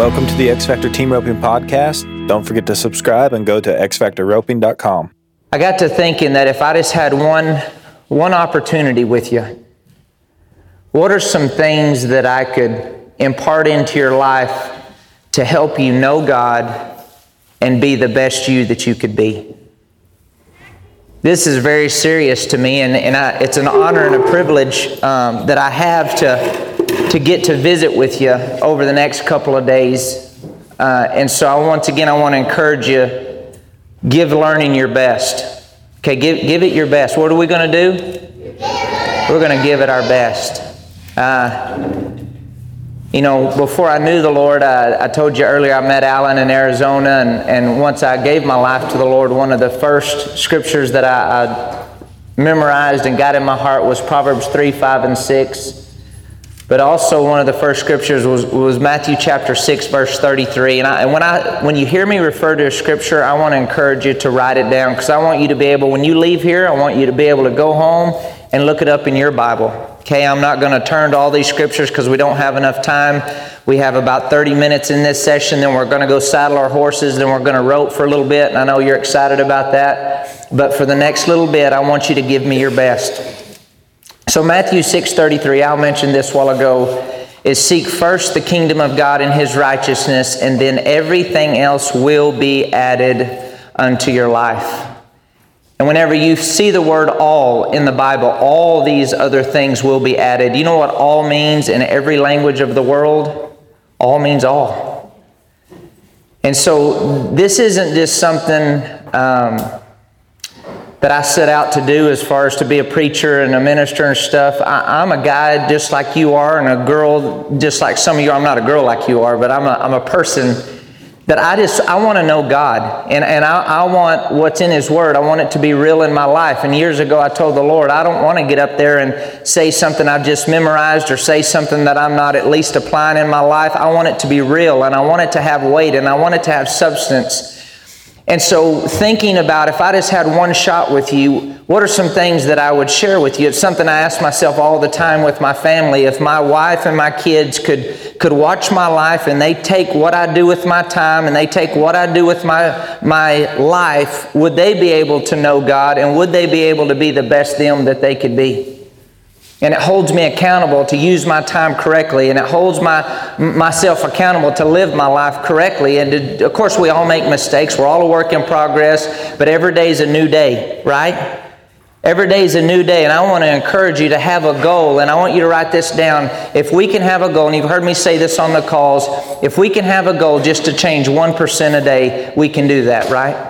Welcome to the X Factor Team Roping Podcast. Don't forget to subscribe and go to xfactorroping.com. I got to thinking that if I just had one, one opportunity with you, what are some things that I could impart into your life to help you know God and be the best you that you could be? This is very serious to me, and, and I, it's an honor and a privilege um, that I have to, to get to visit with you over the next couple of days. Uh, and so, I, once again, I want to encourage you give learning your best. Okay, give, give it your best. What are we going to do? We're going to give it our best. Uh, you know, before I knew the Lord, I, I, told you earlier I met Alan in Arizona, and, and once I gave my life to the Lord, one of the first scriptures that I, I memorized and got in my heart was Proverbs 3, 5, and 6. But also one of the first scriptures was, was Matthew chapter 6, verse 33. And, I, and when, I, when you hear me refer to a scripture, I want to encourage you to write it down because I want you to be able, when you leave here, I want you to be able to go home and look it up in your Bible. Okay, I'm not going to turn to all these scriptures because we don't have enough time. We have about 30 minutes in this session, then we're going to go saddle our horses, then we're going to rope for a little bit, and I know you're excited about that. But for the next little bit, I want you to give me your best. So Matthew 6:33, I'll mention this while ago, is seek first the kingdom of God and his righteousness, and then everything else will be added unto your life. And whenever you see the word all in the Bible, all these other things will be added. You know what all means in every language of the world? All means all. And so this isn't just something um, that I set out to do as far as to be a preacher and a minister and stuff. I, am a guy just like you are, and a girl just like some of you. I'm not a girl like you are, but I'm a, I'm a person that I just I want to know God and, and I, I want what's in His Word. I want it to be real in my life. And years ago I told the Lord, I don't want to get up there and say something I've just memorized or say something that I'm not at least applying in my life. I want it to be real and I want it to have weight and I want it to have substance. And so, thinking about if I just had one shot with you, what are some things that I would share with you? It's something I ask myself all the time with my family. If my wife and my kids could, could watch my life and they take what I do with my time and they take what I do with my, my life, would they be able to know God and would they be able to be the best them that they could be? And it holds me accountable to use my time correctly, and it holds my, myself accountable to live my life correctly. And to, of course, we all make mistakes. We're all a work in progress, but every day is a new day, right? Every day is a new day, and I want to encourage you to have a goal, and I want you to write this down. If we can have a goal, and you've heard me say this on the calls, if we can have a goal just to change 1% a day, we can do that, right?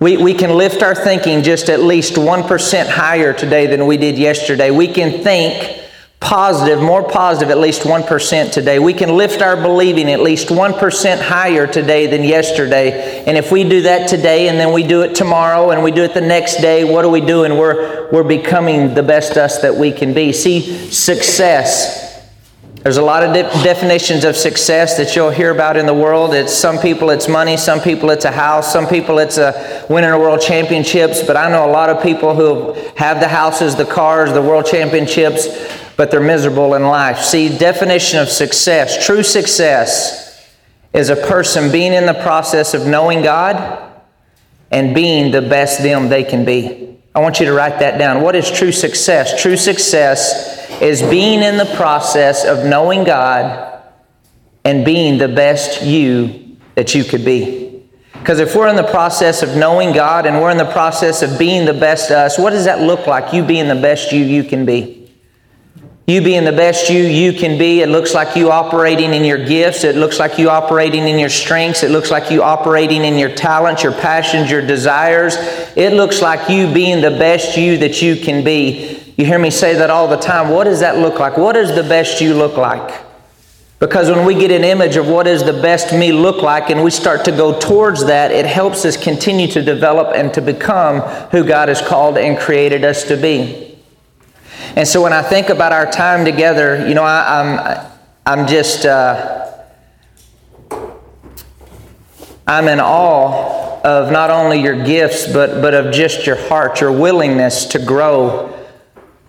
We, we can lift our thinking just at least 1% higher today than we did yesterday. We can think positive, more positive, at least 1% today. We can lift our believing at least 1% higher today than yesterday. And if we do that today and then we do it tomorrow and we do it the next day, what are we doing? We're, we're becoming the best us that we can be. See, success there's a lot of de- definitions of success that you'll hear about in the world. It's some people it's money, some people it's a house, some people it's a winning a world championships. But I know a lot of people who have the houses, the cars, the world championships, but they're miserable in life. See, definition of success, true success, is a person being in the process of knowing God and being the best them they can be. I want you to write that down. What is true success? True success is being in the process of knowing God and being the best you that you could be. Because if we're in the process of knowing God and we're in the process of being the best us, what does that look like? You being the best you you can be. You being the best you you can be, it looks like you operating in your gifts. It looks like you operating in your strengths. It looks like you operating in your talents, your passions, your desires. It looks like you being the best you that you can be. You hear me say that all the time. What does that look like? What does the best you look like? Because when we get an image of what does the best me look like and we start to go towards that, it helps us continue to develop and to become who God has called and created us to be. And so when I think about our time together, you know, I, am I'm, I'm just, uh, I'm in awe of not only your gifts, but, but of just your heart, your willingness to grow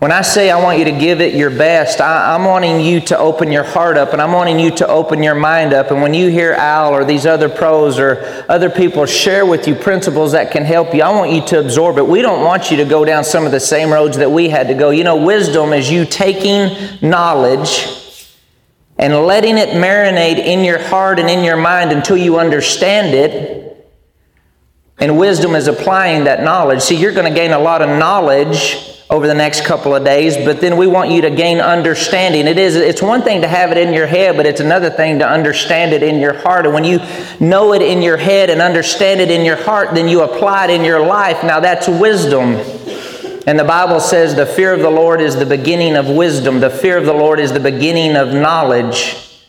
When I say I want you to give it your best, I, am wanting you to open your heart up and I'm wanting you to open your mind up. And when you hear Al or these other pros or other people share with you principles that can help you, I want you to absorb it. We don't want you to go down some of the same roads that we had to go. You know, wisdom is you taking knowledge and letting it marinate in your heart and in your mind until you understand it. And wisdom is applying that knowledge. See, you're going to gain a lot of knowledge over the next couple of days, but then we want you to gain understanding. It is it's one thing to have it in your head, but it's another thing to understand it in your heart. And when you know it in your head and understand it in your heart, then you apply it in your life. Now that's wisdom. And the Bible says the fear of the Lord is the beginning of wisdom. The fear of the Lord is the beginning of knowledge.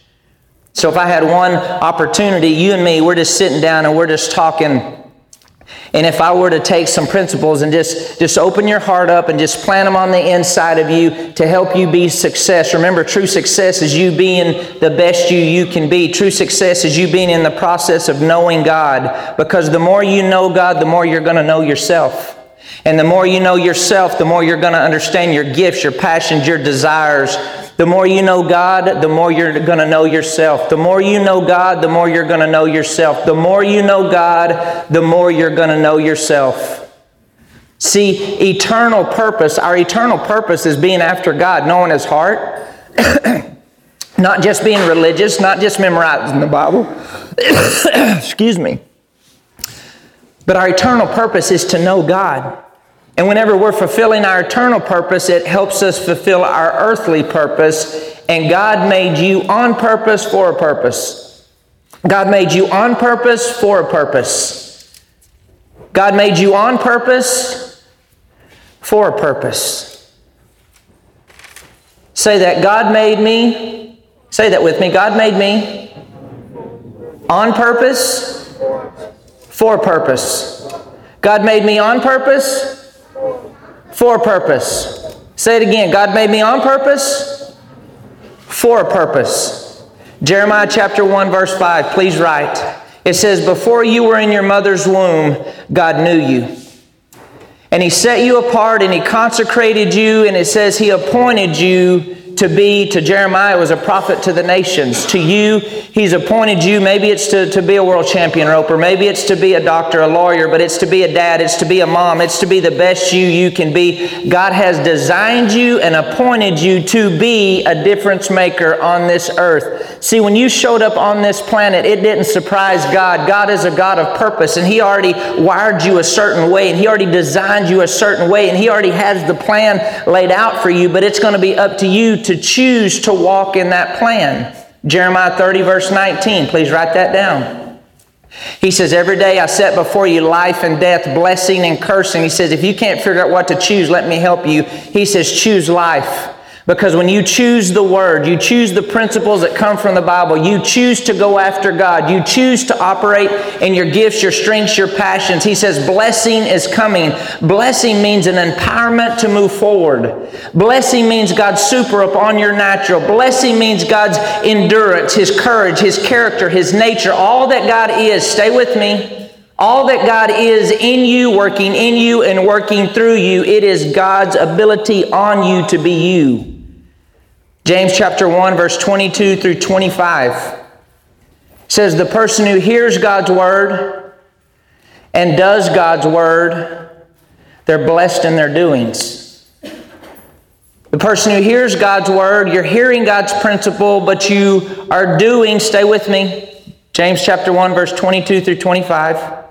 So if I had one opportunity, you and me, we're just sitting down and we're just talking and if I were to take some principles and just, just open your heart up and just plant them on the inside of you to help you be success. Remember, true success is you being the best you you can be. True success is you being in the process of knowing God. Because the more you know God, the more you're going to know yourself. And the more you know yourself, the more you're going to understand your gifts, your passions, your desires, the more you know God, the more you're going to know yourself. The more you know God, the more you're going to know yourself. The more you know God, the more you're going to know yourself. See, eternal purpose, our eternal purpose is being after God, knowing His heart, not just being religious, not just memorizing the Bible. Excuse me. But our eternal purpose is to know God. And whenever we're fulfilling our eternal purpose, it helps us fulfill our earthly purpose. And God made you on purpose for a purpose. God made you on purpose for a purpose. God made you on purpose for a purpose. Say that God made me. Say that with me. God made me on purpose for a purpose. God made me on purpose for a purpose. Say it again. God made me on purpose for a purpose. Jeremiah chapter 1, verse 5. Please write. It says, Before you were in your mother's womb, God knew you. And He set you apart and He consecrated you, and it says He appointed you to be to Jeremiah was a prophet to the nations. To you, he's appointed you. Maybe it's to, to be a world champion roper. Maybe it's to be a doctor, a lawyer, but it's to be a dad. It's to be a mom. It's to be the best you you can be. God has designed you and appointed you to be a difference maker on this earth. See, when you showed up on this planet, it didn't surprise God. God is a God of purpose, and He already wired you a certain way, and He already designed you a certain way, and He already has the plan laid out for you, but it's going to be up to you to choose to walk in that plan. Jeremiah 30, verse 19. Please write that down. He says, Every day I set before you life and death, blessing and cursing. He says, If you can't figure out what to choose, let me help you. He says, Choose life. Because when you choose the Word, you choose the principles that come from the Bible, you choose to go after God, you choose to operate in your gifts, your strengths, your passions. He says, blessing is coming. Blessing means an empowerment to move forward. Blessing means God's super upon your natural. Blessing means God's endurance, His courage, His character, His nature, all that God is. Stay with me. All that God is in you, working in you, and working through you, it is God's ability on you to be you. James chapter 1, verse 22 through 25 says, The person who hears God's word and does God's word, they're blessed in their doings. The person who hears God's word, you're hearing God's principle, but you are doing, stay with me, James chapter 1, verse 22 through 25.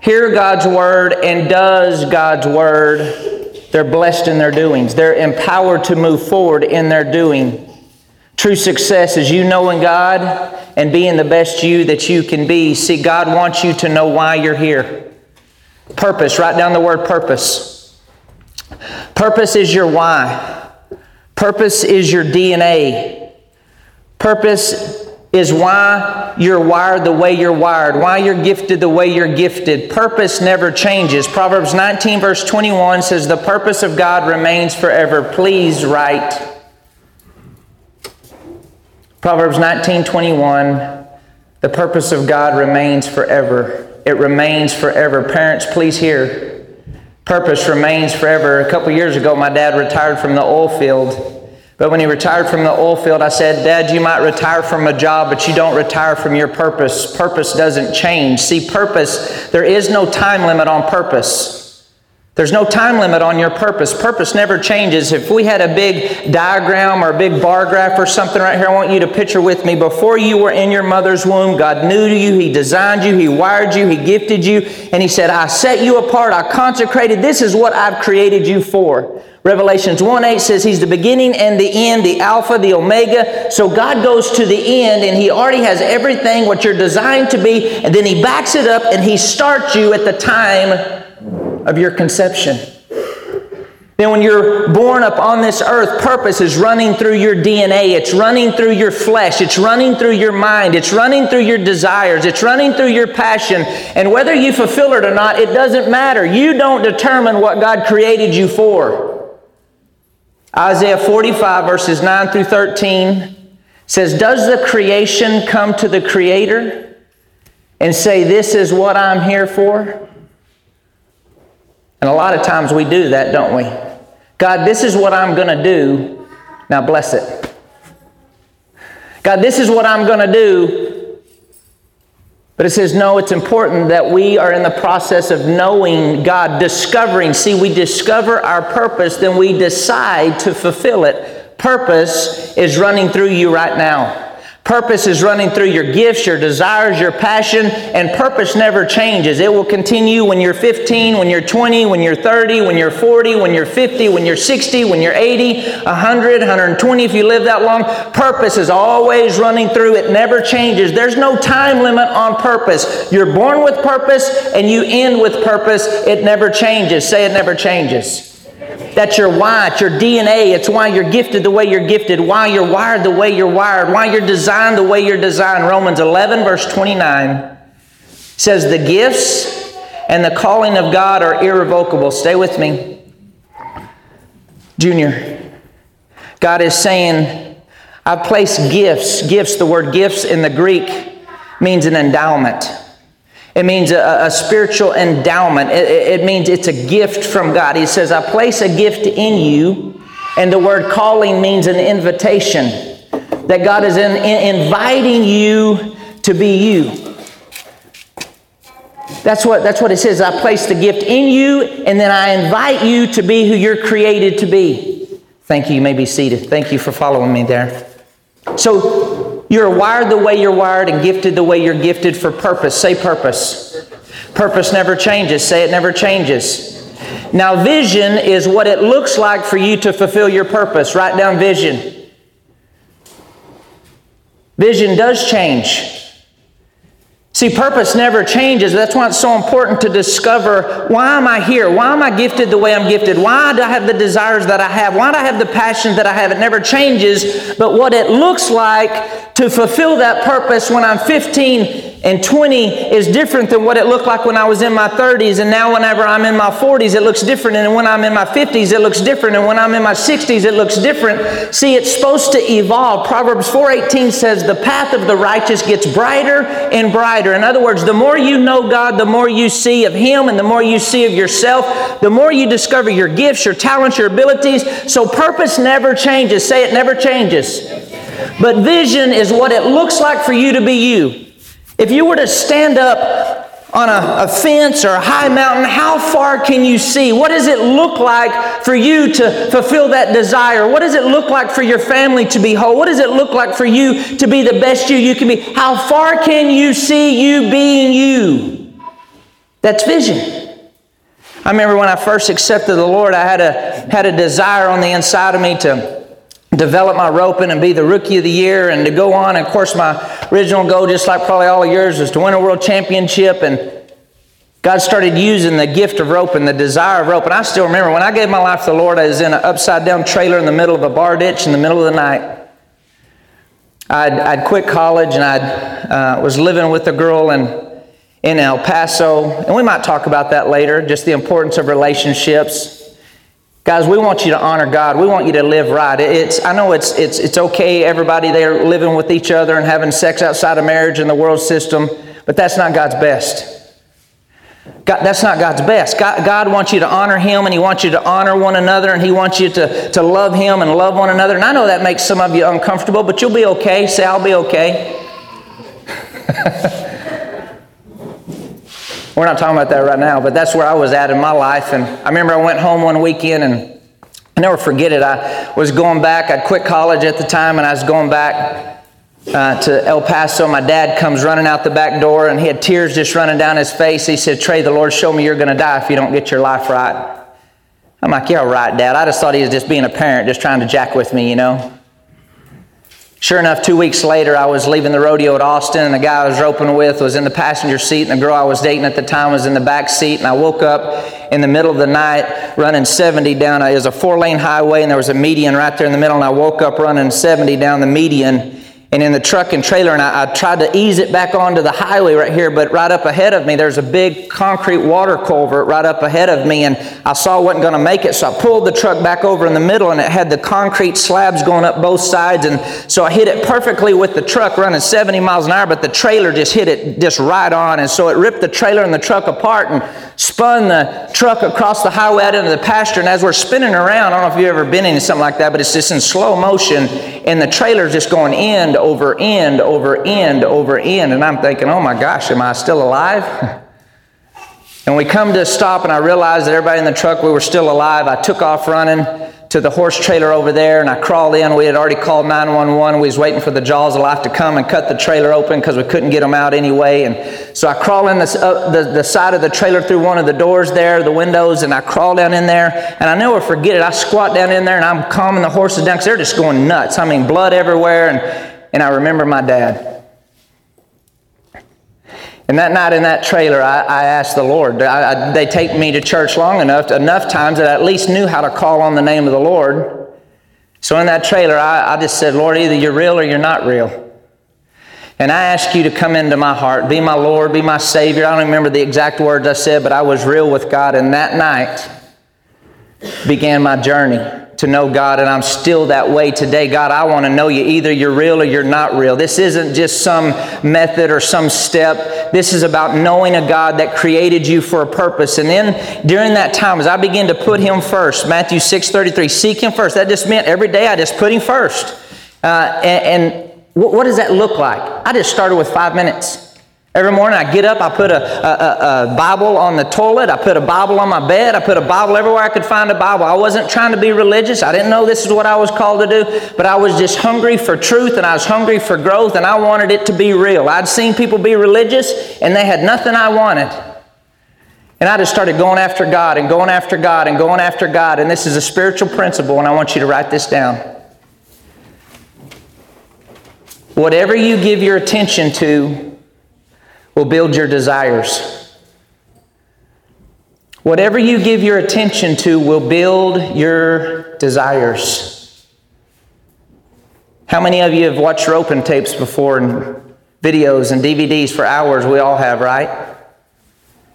Hear God's word and does God's word they're blessed in their doings. They're empowered to move forward in their doing. True success is you knowing God and being the best you that you can be. See, God wants you to know why you're here. Purpose, write down the word purpose. Purpose is your why. Purpose is your DNA. Purpose is why you're wired the way you're wired, why you're gifted the way you're gifted. Purpose never changes. Proverbs 19, verse 21 says, The purpose of God remains forever. Please write. Proverbs 19, 21, The purpose of God remains forever. It remains forever. Parents, please hear. Purpose remains forever. A couple years ago, my dad retired from the oil field. But when he retired from the oil field, I said, Dad, you might retire from a job, but you don't retire from your purpose. Purpose doesn't change. See, purpose, there is no time limit on purpose. There's no time limit on your purpose. Purpose never changes. If we had a big diagram or a big bar graph or something right here, I want you to picture with me. Before you were in your mother's womb, God knew you, He designed you, He wired you, He gifted you, and He said, I set you apart, I consecrated. This is what I've created you for. Revelations 1 8 says He's the beginning and the end, the Alpha, the Omega. So God goes to the end and He already has everything what you're designed to be, and then He backs it up and He starts you at the time of your conception. Then, when you're born up on this earth, purpose is running through your DNA. It's running through your flesh. It's running through your mind. It's running through your desires. It's running through your passion. And whether you fulfill it or not, it doesn't matter. You don't determine what God created you for. Isaiah 45, verses 9 through 13 says, Does the creation come to the Creator and say, This is what I'm here for? And a lot of times we do that, don't we? God, this is what I'm going to do. Now bless it. God, this is what I'm going to do. But it says, no, it's important that we are in the process of knowing God, discovering. See, we discover our purpose, then we decide to fulfill it. Purpose is running through you right now. Purpose is running through your gifts, your desires, your passion, and purpose never changes. It will continue when you're 15, when you're 20, when you're 30, when you're 40, when you're 50, when you're 60, when you're 80, 100, 120 if you live that long. Purpose is always running through. It never changes. There's no time limit on purpose. You're born with purpose and you end with purpose. It never changes. Say it never changes. That's your why. It's your DNA. It's why you're gifted the way you're gifted, why you're wired the way you're wired, why you're designed the way you're designed. Romans 11, verse 29 says, The gifts and the calling of God are irrevocable. Stay with me. Junior, God is saying, I place gifts. Gifts, the word gifts in the Greek means an endowment. It means a, a spiritual endowment. It, it, means it's a gift from God. He says, I place a gift in you. And the word calling means an invitation. That God is in, in, inviting you to be you. That's what, that's what it says. I place the gift in you, and then I invite you to be who you're created to be. Thank you. You may be seated. Thank you for following me there. So, you're wired the way you're wired and gifted the way you're gifted for purpose. Say purpose. Purpose never changes. Say it never changes. Now, vision is what it looks like for you to fulfill your purpose. Write down vision. Vision does change. See, purpose never changes. That's why it's so important to discover why am I here? Why am I gifted the way I'm gifted? Why do I have the desires that I have? Why do I have the passion that I have? It never changes. But what it looks like to fulfill that purpose when I'm 15 and 20 is different than what it looked like when I was in my 30s. And now, whenever I'm in my 40s, it looks different. And when I'm in my 50s, it looks different. And when I'm in my 60s, it looks different. See, it's supposed to evolve. Proverbs 4:18 says, "The path of the righteous gets brighter and brighter." In other words, the more you know God, the more you see of Him, and the more you see of yourself, the more you discover your gifts, your talents, your abilities. So, purpose never changes. Say it never changes. But vision is what it looks like for you to be you. If you were to stand up on a, a, fence or a high mountain, how far can you see? What does it look like for you to fulfill that desire? What does it look like for your family to be whole? What does it look like for you to be the best you you can be? How far can you see you being you? That's vision. I remember when I first accepted the Lord, I had a, had a desire on the inside of me to develop my roping and be the rookie of the year and to go on. And of course, my original goal, just like probably all of yours, was to win a world championship. And God started using the gift of rope and the desire of rope. And I still remember when I gave my life to the Lord, I was in an upside down trailer in the middle of a bar ditch in the middle of the night. I'd, I'd quit college and I uh, was living with a girl in, in El Paso. And we might talk about that later, just the importance of relationships. Guys, we want you to honor God. We want you to live right. It's, I know it's, it's, it's okay, everybody there living with each other and having sex outside of marriage in the world system, but that's not God's best. God, that's not God's best. God, God, wants you to honor Him and He wants you to honor one another and He wants you to, to love Him and love one another. And I know that makes some of you uncomfortable, but you'll be okay. Say, I'll be okay. We're not talking about that right now, but that's where I was at in my life. And I remember I went home one weekend and I never forget it. I was going back, I'd quit college at the time, and I was going back uh, to El Paso. My dad comes running out the back door and he had tears just running down his face. He said, Trey, the Lord showed me you're going to die if you don't get your life right. I'm like, yeah, right, Dad. I just thought he was just being a parent, just trying to jack with me, you know. Sure enough, two weeks later, I was leaving the rodeo at Austin, and the guy I was roping with was in the passenger seat, and the girl I was dating at the time was in the back seat. And I woke up in the middle of the night running 70 down. It was a four lane highway, and there was a median right there in the middle. And I woke up running 70 down the median and in the truck and trailer, and I, I, tried to ease it back onto the highway right here, but right up ahead of me, there's a big concrete water culvert right up ahead of me, and I saw I wasn't going to make it, so I pulled the truck back over in the middle, and it had the concrete slabs going up both sides, and so I hit it perfectly with the truck running 70 miles an hour, but the trailer just hit it just right on, and so it ripped the trailer and the truck apart and spun the truck across the highway out into the pasture, and as we're spinning around, I don't know if you've ever been in something like that, but it's just in slow motion, and the trailer's just going end over end over end over end. And I'm thinking, oh my gosh, am I still alive? and we come to a stop, and I realized that everybody in the truck, we were still alive. I took off running to the horse trailer over there, and I crawled in. We had already called 911. We was waiting for the jaws of life to come and cut the trailer open because we couldn't get them out anyway. And so I crawl in the, uh, the, the side of the trailer through one of the doors there, the windows, and I crawl down in there. And I never forget it. I squat down in there, and I'm calming the horses down because they're just going nuts. I mean, blood everywhere, and and I remember my dad. And that night in that trailer, I, I asked the Lord. I, I, they take me to church long enough, enough times that I at least knew how to call on the name of the Lord. So in that trailer, I, I just said, Lord, either you're real or you're not real. And I ask you to come into my heart, be my Lord, be my Savior. I don't remember the exact words I said, but I was real with God. And that night began my journey to know God, and I'm still that way today. God, I want to know you. Either you're real or you're not real. This isn't just some method or some step. This is about knowing a God that created you for a purpose. And then during that time, as I begin to put Him first, Matthew 6 33, seek Him first. That just meant every day I just put Him first. Uh, and, and what does that look like? I just started with five minutes. Every morning I get up, I put a, a, a, Bible on the toilet, I put a Bible on my bed, I put a Bible everywhere I could find a Bible. I wasn't trying to be religious. I didn't know this is what I was called to do, but I was just hungry for truth and I was hungry for growth and I wanted it to be real. I'd seen people be religious and they had nothing I wanted. And I just started going after God and going after God and going after God. And this is a spiritual principle, and I want you to write this down. Whatever you give your attention to, will build your desires. Whatever you give your attention to will build your desires. How many of you have watched roping tapes before and videos and DVDs for hours? We all have, right?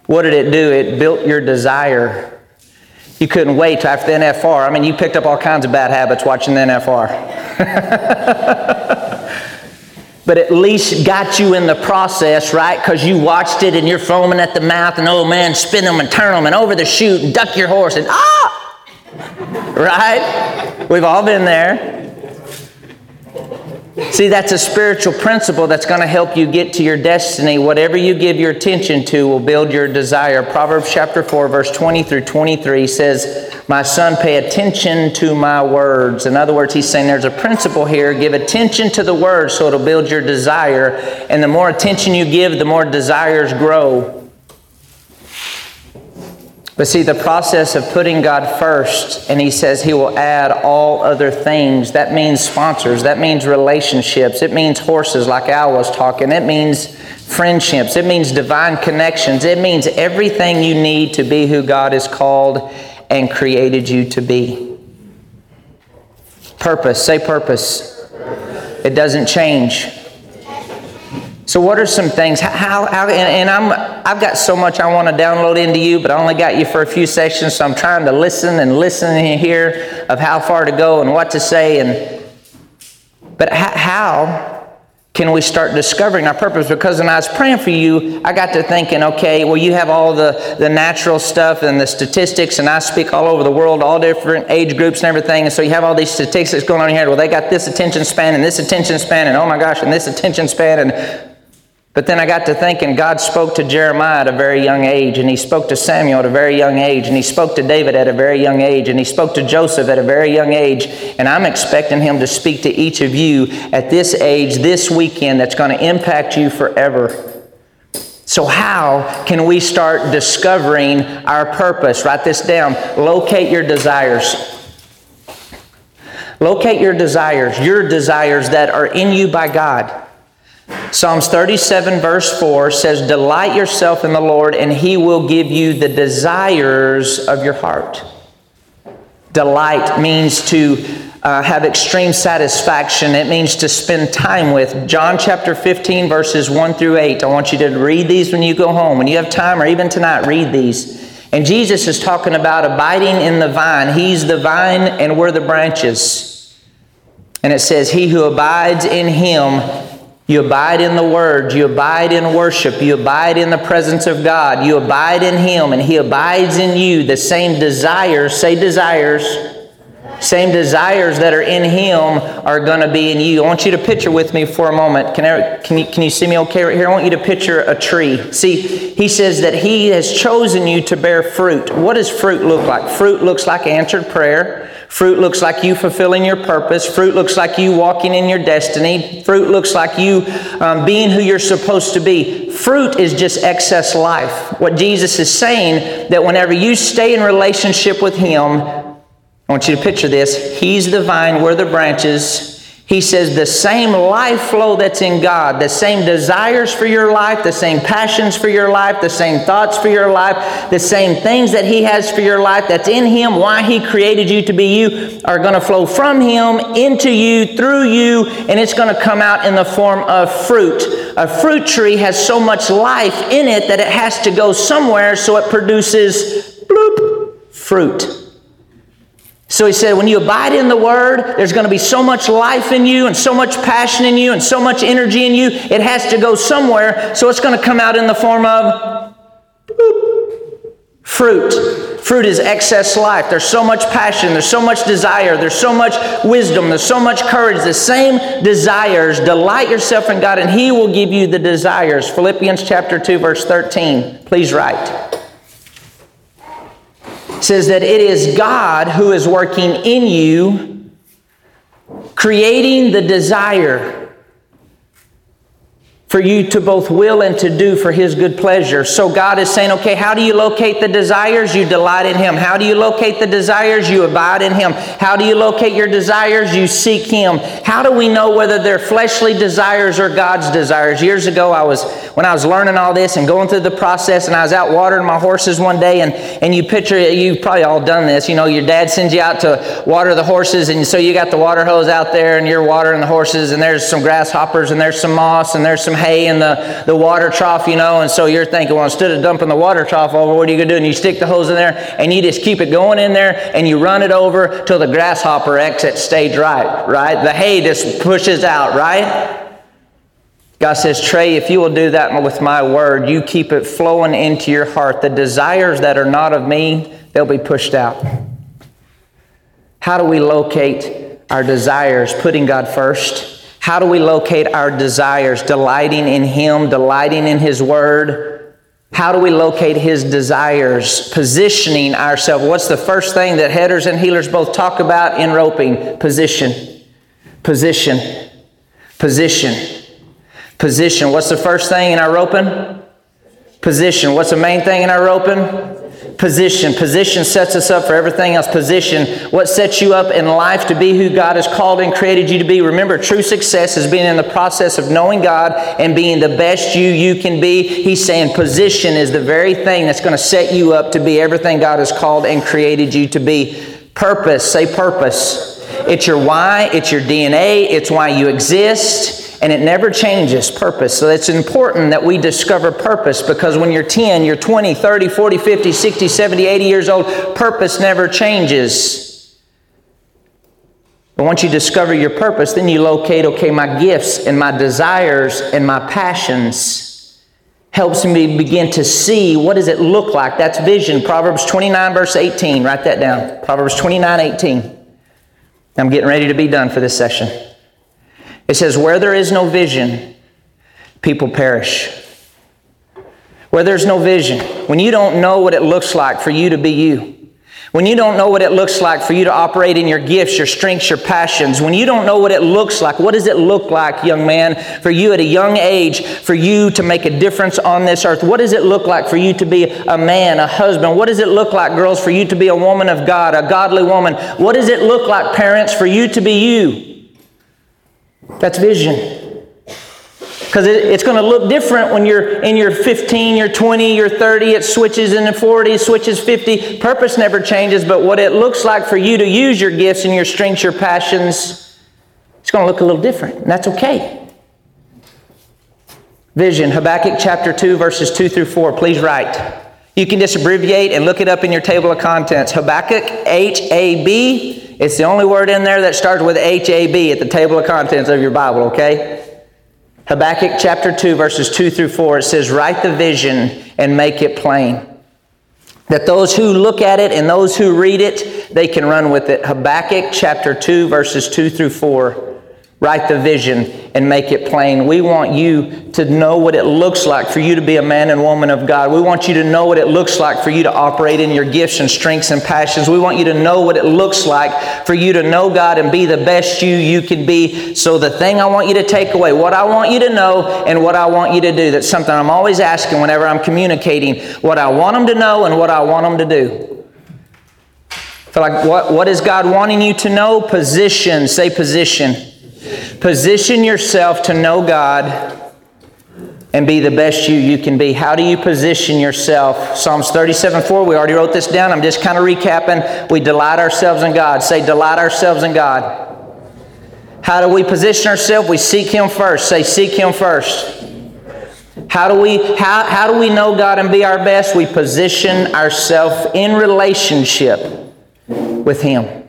What did it do? It built your desire. You couldn't wait after the NFR. I mean, you picked up all kinds of bad habits watching the NFR. but at least got you in the process, right? Because you watched it and you're foaming at the mouth and, oh man, spin them and turn them and over the chute and duck your horse and ah! right? We've all been there. See, that's a spiritual principle that's going to help you get to your destiny. Whatever you give your attention to will build your desire. Proverbs chapter 4, verse 20 through 23 says, My son, pay attention to my words. In other words, he's saying there's a principle here. Give attention to the words so it'll build your desire. And the more attention you give, the more desires grow. But see, the process of putting God first, and He says He will add all other things. That means sponsors, that means relationships, it means horses, like Al was talking, it means friendships, it means divine connections, it means everything you need to be who God has called and created you to be. Purpose, say purpose. It doesn't change. So, what are some things? How, how and, and, I'm, I've got so much I want to download into you, but I only got you for a few sessions, so I'm trying to listen and listen and hear of how far to go and what to say. And but how can we start discovering our purpose? Because when I was praying for you, I got to thinking, okay, well, you have all the, the natural stuff and the statistics, and I speak all over the world, all different age groups and everything. And so you have all these statistics going on here. Well, they got this attention span and this attention span, and oh my gosh, and this attention span. And but then I got to thinking God spoke to Jeremiah at a very young age, and He spoke to Samuel at a very young age, and He spoke to David at a very young age, and He spoke to Joseph at a very young age. And I'm expecting Him to speak to each of you at this age, this weekend, that's going to impact you forever. So, how can we start discovering our purpose? Write this down. Locate your desires. Locate your desires, your desires that are in you by God. Psalms 37, verse 4 says, Delight yourself in the Lord, and he will give you the desires of your heart. Delight means to uh, have extreme satisfaction. It means to spend time with. John chapter 15, verses 1 through 8. I want you to read these when you go home. When you have time, or even tonight, read these. And Jesus is talking about abiding in the vine. He's the vine, and we're the branches. And it says, He who abides in him you abide in the Word. You abide in worship. You abide in the presence of God. You abide in Him, and He abides in you. The same desires, say desires, same desires that are in Him are going to be in you. I want you to picture with me for a moment. Can, I, can, you, can you see me okay right here? I want you to picture a tree. See, He says that He has chosen you to bear fruit. What does fruit look like? Fruit looks like answered prayer. Fruit looks like you fulfilling your purpose. Fruit looks like you walking in your destiny. Fruit looks like you um, being who you're supposed to be. Fruit is just excess life. What Jesus is saying that whenever you stay in relationship with Him, I want you to picture this. He's the vine, we're the branches. He says the same life flow that's in God, the same desires for your life, the same passions for your life, the same thoughts for your life, the same things that He has for your life that's in Him, why He created you to be you, are going to flow from Him into you, through you, and it's going to come out in the form of fruit. A fruit tree has so much life in it that it has to go somewhere so it produces bloop, fruit. So he said, when you abide in the Word, there's going to be so much life in you and so much passion in you and so much energy in you, it has to go somewhere. So it's going to come out in the form of fruit. Fruit is excess life. There's so much passion, there's so much desire, there's so much wisdom, there's so much courage. The same desires. Delight yourself in God, and He will give you the desires. Philippians chapter 2, verse 13. Please write says that it is God who is working in you, creating the desire for you to both will and to do for His good pleasure. So God is saying, okay, how do you locate the desires? You delight in Him. How do you locate the desires? You abide in Him. How do you locate your desires? You seek Him. How do we know whether they're fleshly desires or God's desires? Years ago, I was when I was learning all this and going through the process, and I was out watering my horses one day, and and you picture you've probably all done this. You know, your dad sends you out to water the horses, and so you got the water hose out there, and you're watering the horses, and there's some grasshoppers, and there's some moss, and there's some hay in the, the water trough, you know, and so you're thinking, well, instead of dumping the water trough over, what are you going to do? And you stick the hose in there and you just keep it going in there and you run it over till the grasshopper exits stage right, right? The hay just pushes out, right? God says, Trey, if you will do that with my word, you keep it flowing into your heart. The desires that are not of me, they'll be pushed out. How do we locate our desires? Putting God first how do we locate our desires? Delighting in Him, delighting in His Word. How do we locate His desires? Positioning ourselves. What's the first thing that headers and heelers both talk about in roping? Position. Position. Position. Position. What's the first thing in our roping? Position. What's the main thing in our roping? Position. Position sets us up for everything else. Position. What sets you up in life to be who God has called and created you to be. Remember, true success is being in the process of knowing God and being the best you you can be. He's saying position is the very thing that's going to set you up to be everything God has called and created you to be. Purpose. Say purpose. It's your why, it's your DNA, it's why you exist and it never changes purpose. So it's important that we discover purpose because when you're 10, you're 20, 30, 40, 50, 60, 70, 80 years old, purpose never changes. But once you discover your purpose, then you locate, okay, my gifts and my desires and my passions helps me begin to see what does it look like. That's vision. Proverbs 29, verse 18. Write that down. Proverbs 29, 18. I'm getting ready to be done for this session. It says, Where there is no vision, people perish. Where there's no vision, when you don't know what it looks like for you to be you, when you don't know what it looks like for you to operate in your gifts, your strengths, your passions, when you don't know what it looks like, what does it look like, young man, for you at a young age, for you to make a difference on this earth? What does it look like for you to be a man, a husband? What does it look like, girls, for you to be a woman of God, a godly woman? What does it look like, parents, for you to be you? That's vision. Because it, it's going to look different when you're in your 15, you're 20, you're 30, it switches in the 40, it switches 50. Purpose never changes, but what it looks like for you to use your gifts and your strengths, your passions, it's going to look a little different, and that's okay. Vision, Habakkuk chapter 2, verses 2 through 4. Please write. You can just abbreviate and look it up in your table of contents. Habakkuk, H A B. It's the only word in there that starts with H A B at the table of contents of your Bible, okay? Habakkuk chapter 2, verses 2 through 4, it says, Write the vision and make it plain. That those who look at it and those who read it, they can run with it. Habakkuk chapter 2, verses 2 through 4. Write the vision and make it plain. We want you to know what it looks like for you to be a man and woman of God. We want you to know what it looks like for you to operate in your gifts and strengths and passions. We want you to know what it looks like for you to know God and be the best you you can be. So the thing I want you to take away, what I want you to know and what I want you to do, that's something I'm always asking whenever I'm communicating, what I want them to know and what I want them to do. I feel like what, what is God wanting you to know? Position. Say position. Position yourself to know God and be the best you you can be. How do you position yourself? Psalms 37 4, we already wrote this down. I'm just kind of recapping. We delight ourselves in God. Say, delight ourselves in God. How do we position ourselves? We seek Him first. Say, seek Him first. How do we how, how do we know God and be our best? We position ourselves in relationship with Him.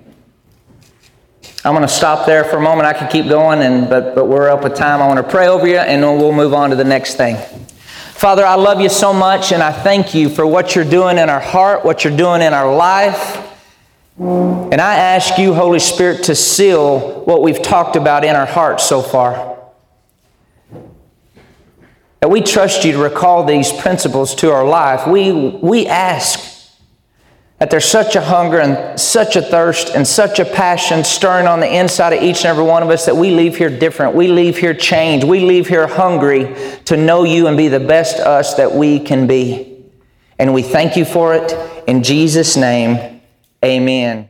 I'm going to stop there for a moment. I could keep going, and, but, but we're up with time. I want to pray over you, and then we'll move on to the next thing. Father, I love you so much, and I thank you for what you're doing in our heart, what you're doing in our life. And I ask you, Holy Spirit, to seal what we've talked about in our hearts so far. That we trust you to recall these principles to our life. We, we ask that there's such a hunger and such a thirst and such a passion stirring on the inside of each and every one of us that we leave here different. We leave here changed. We leave here hungry to know you and be the best us that we can be. And we thank you for it. In Jesus' name, amen.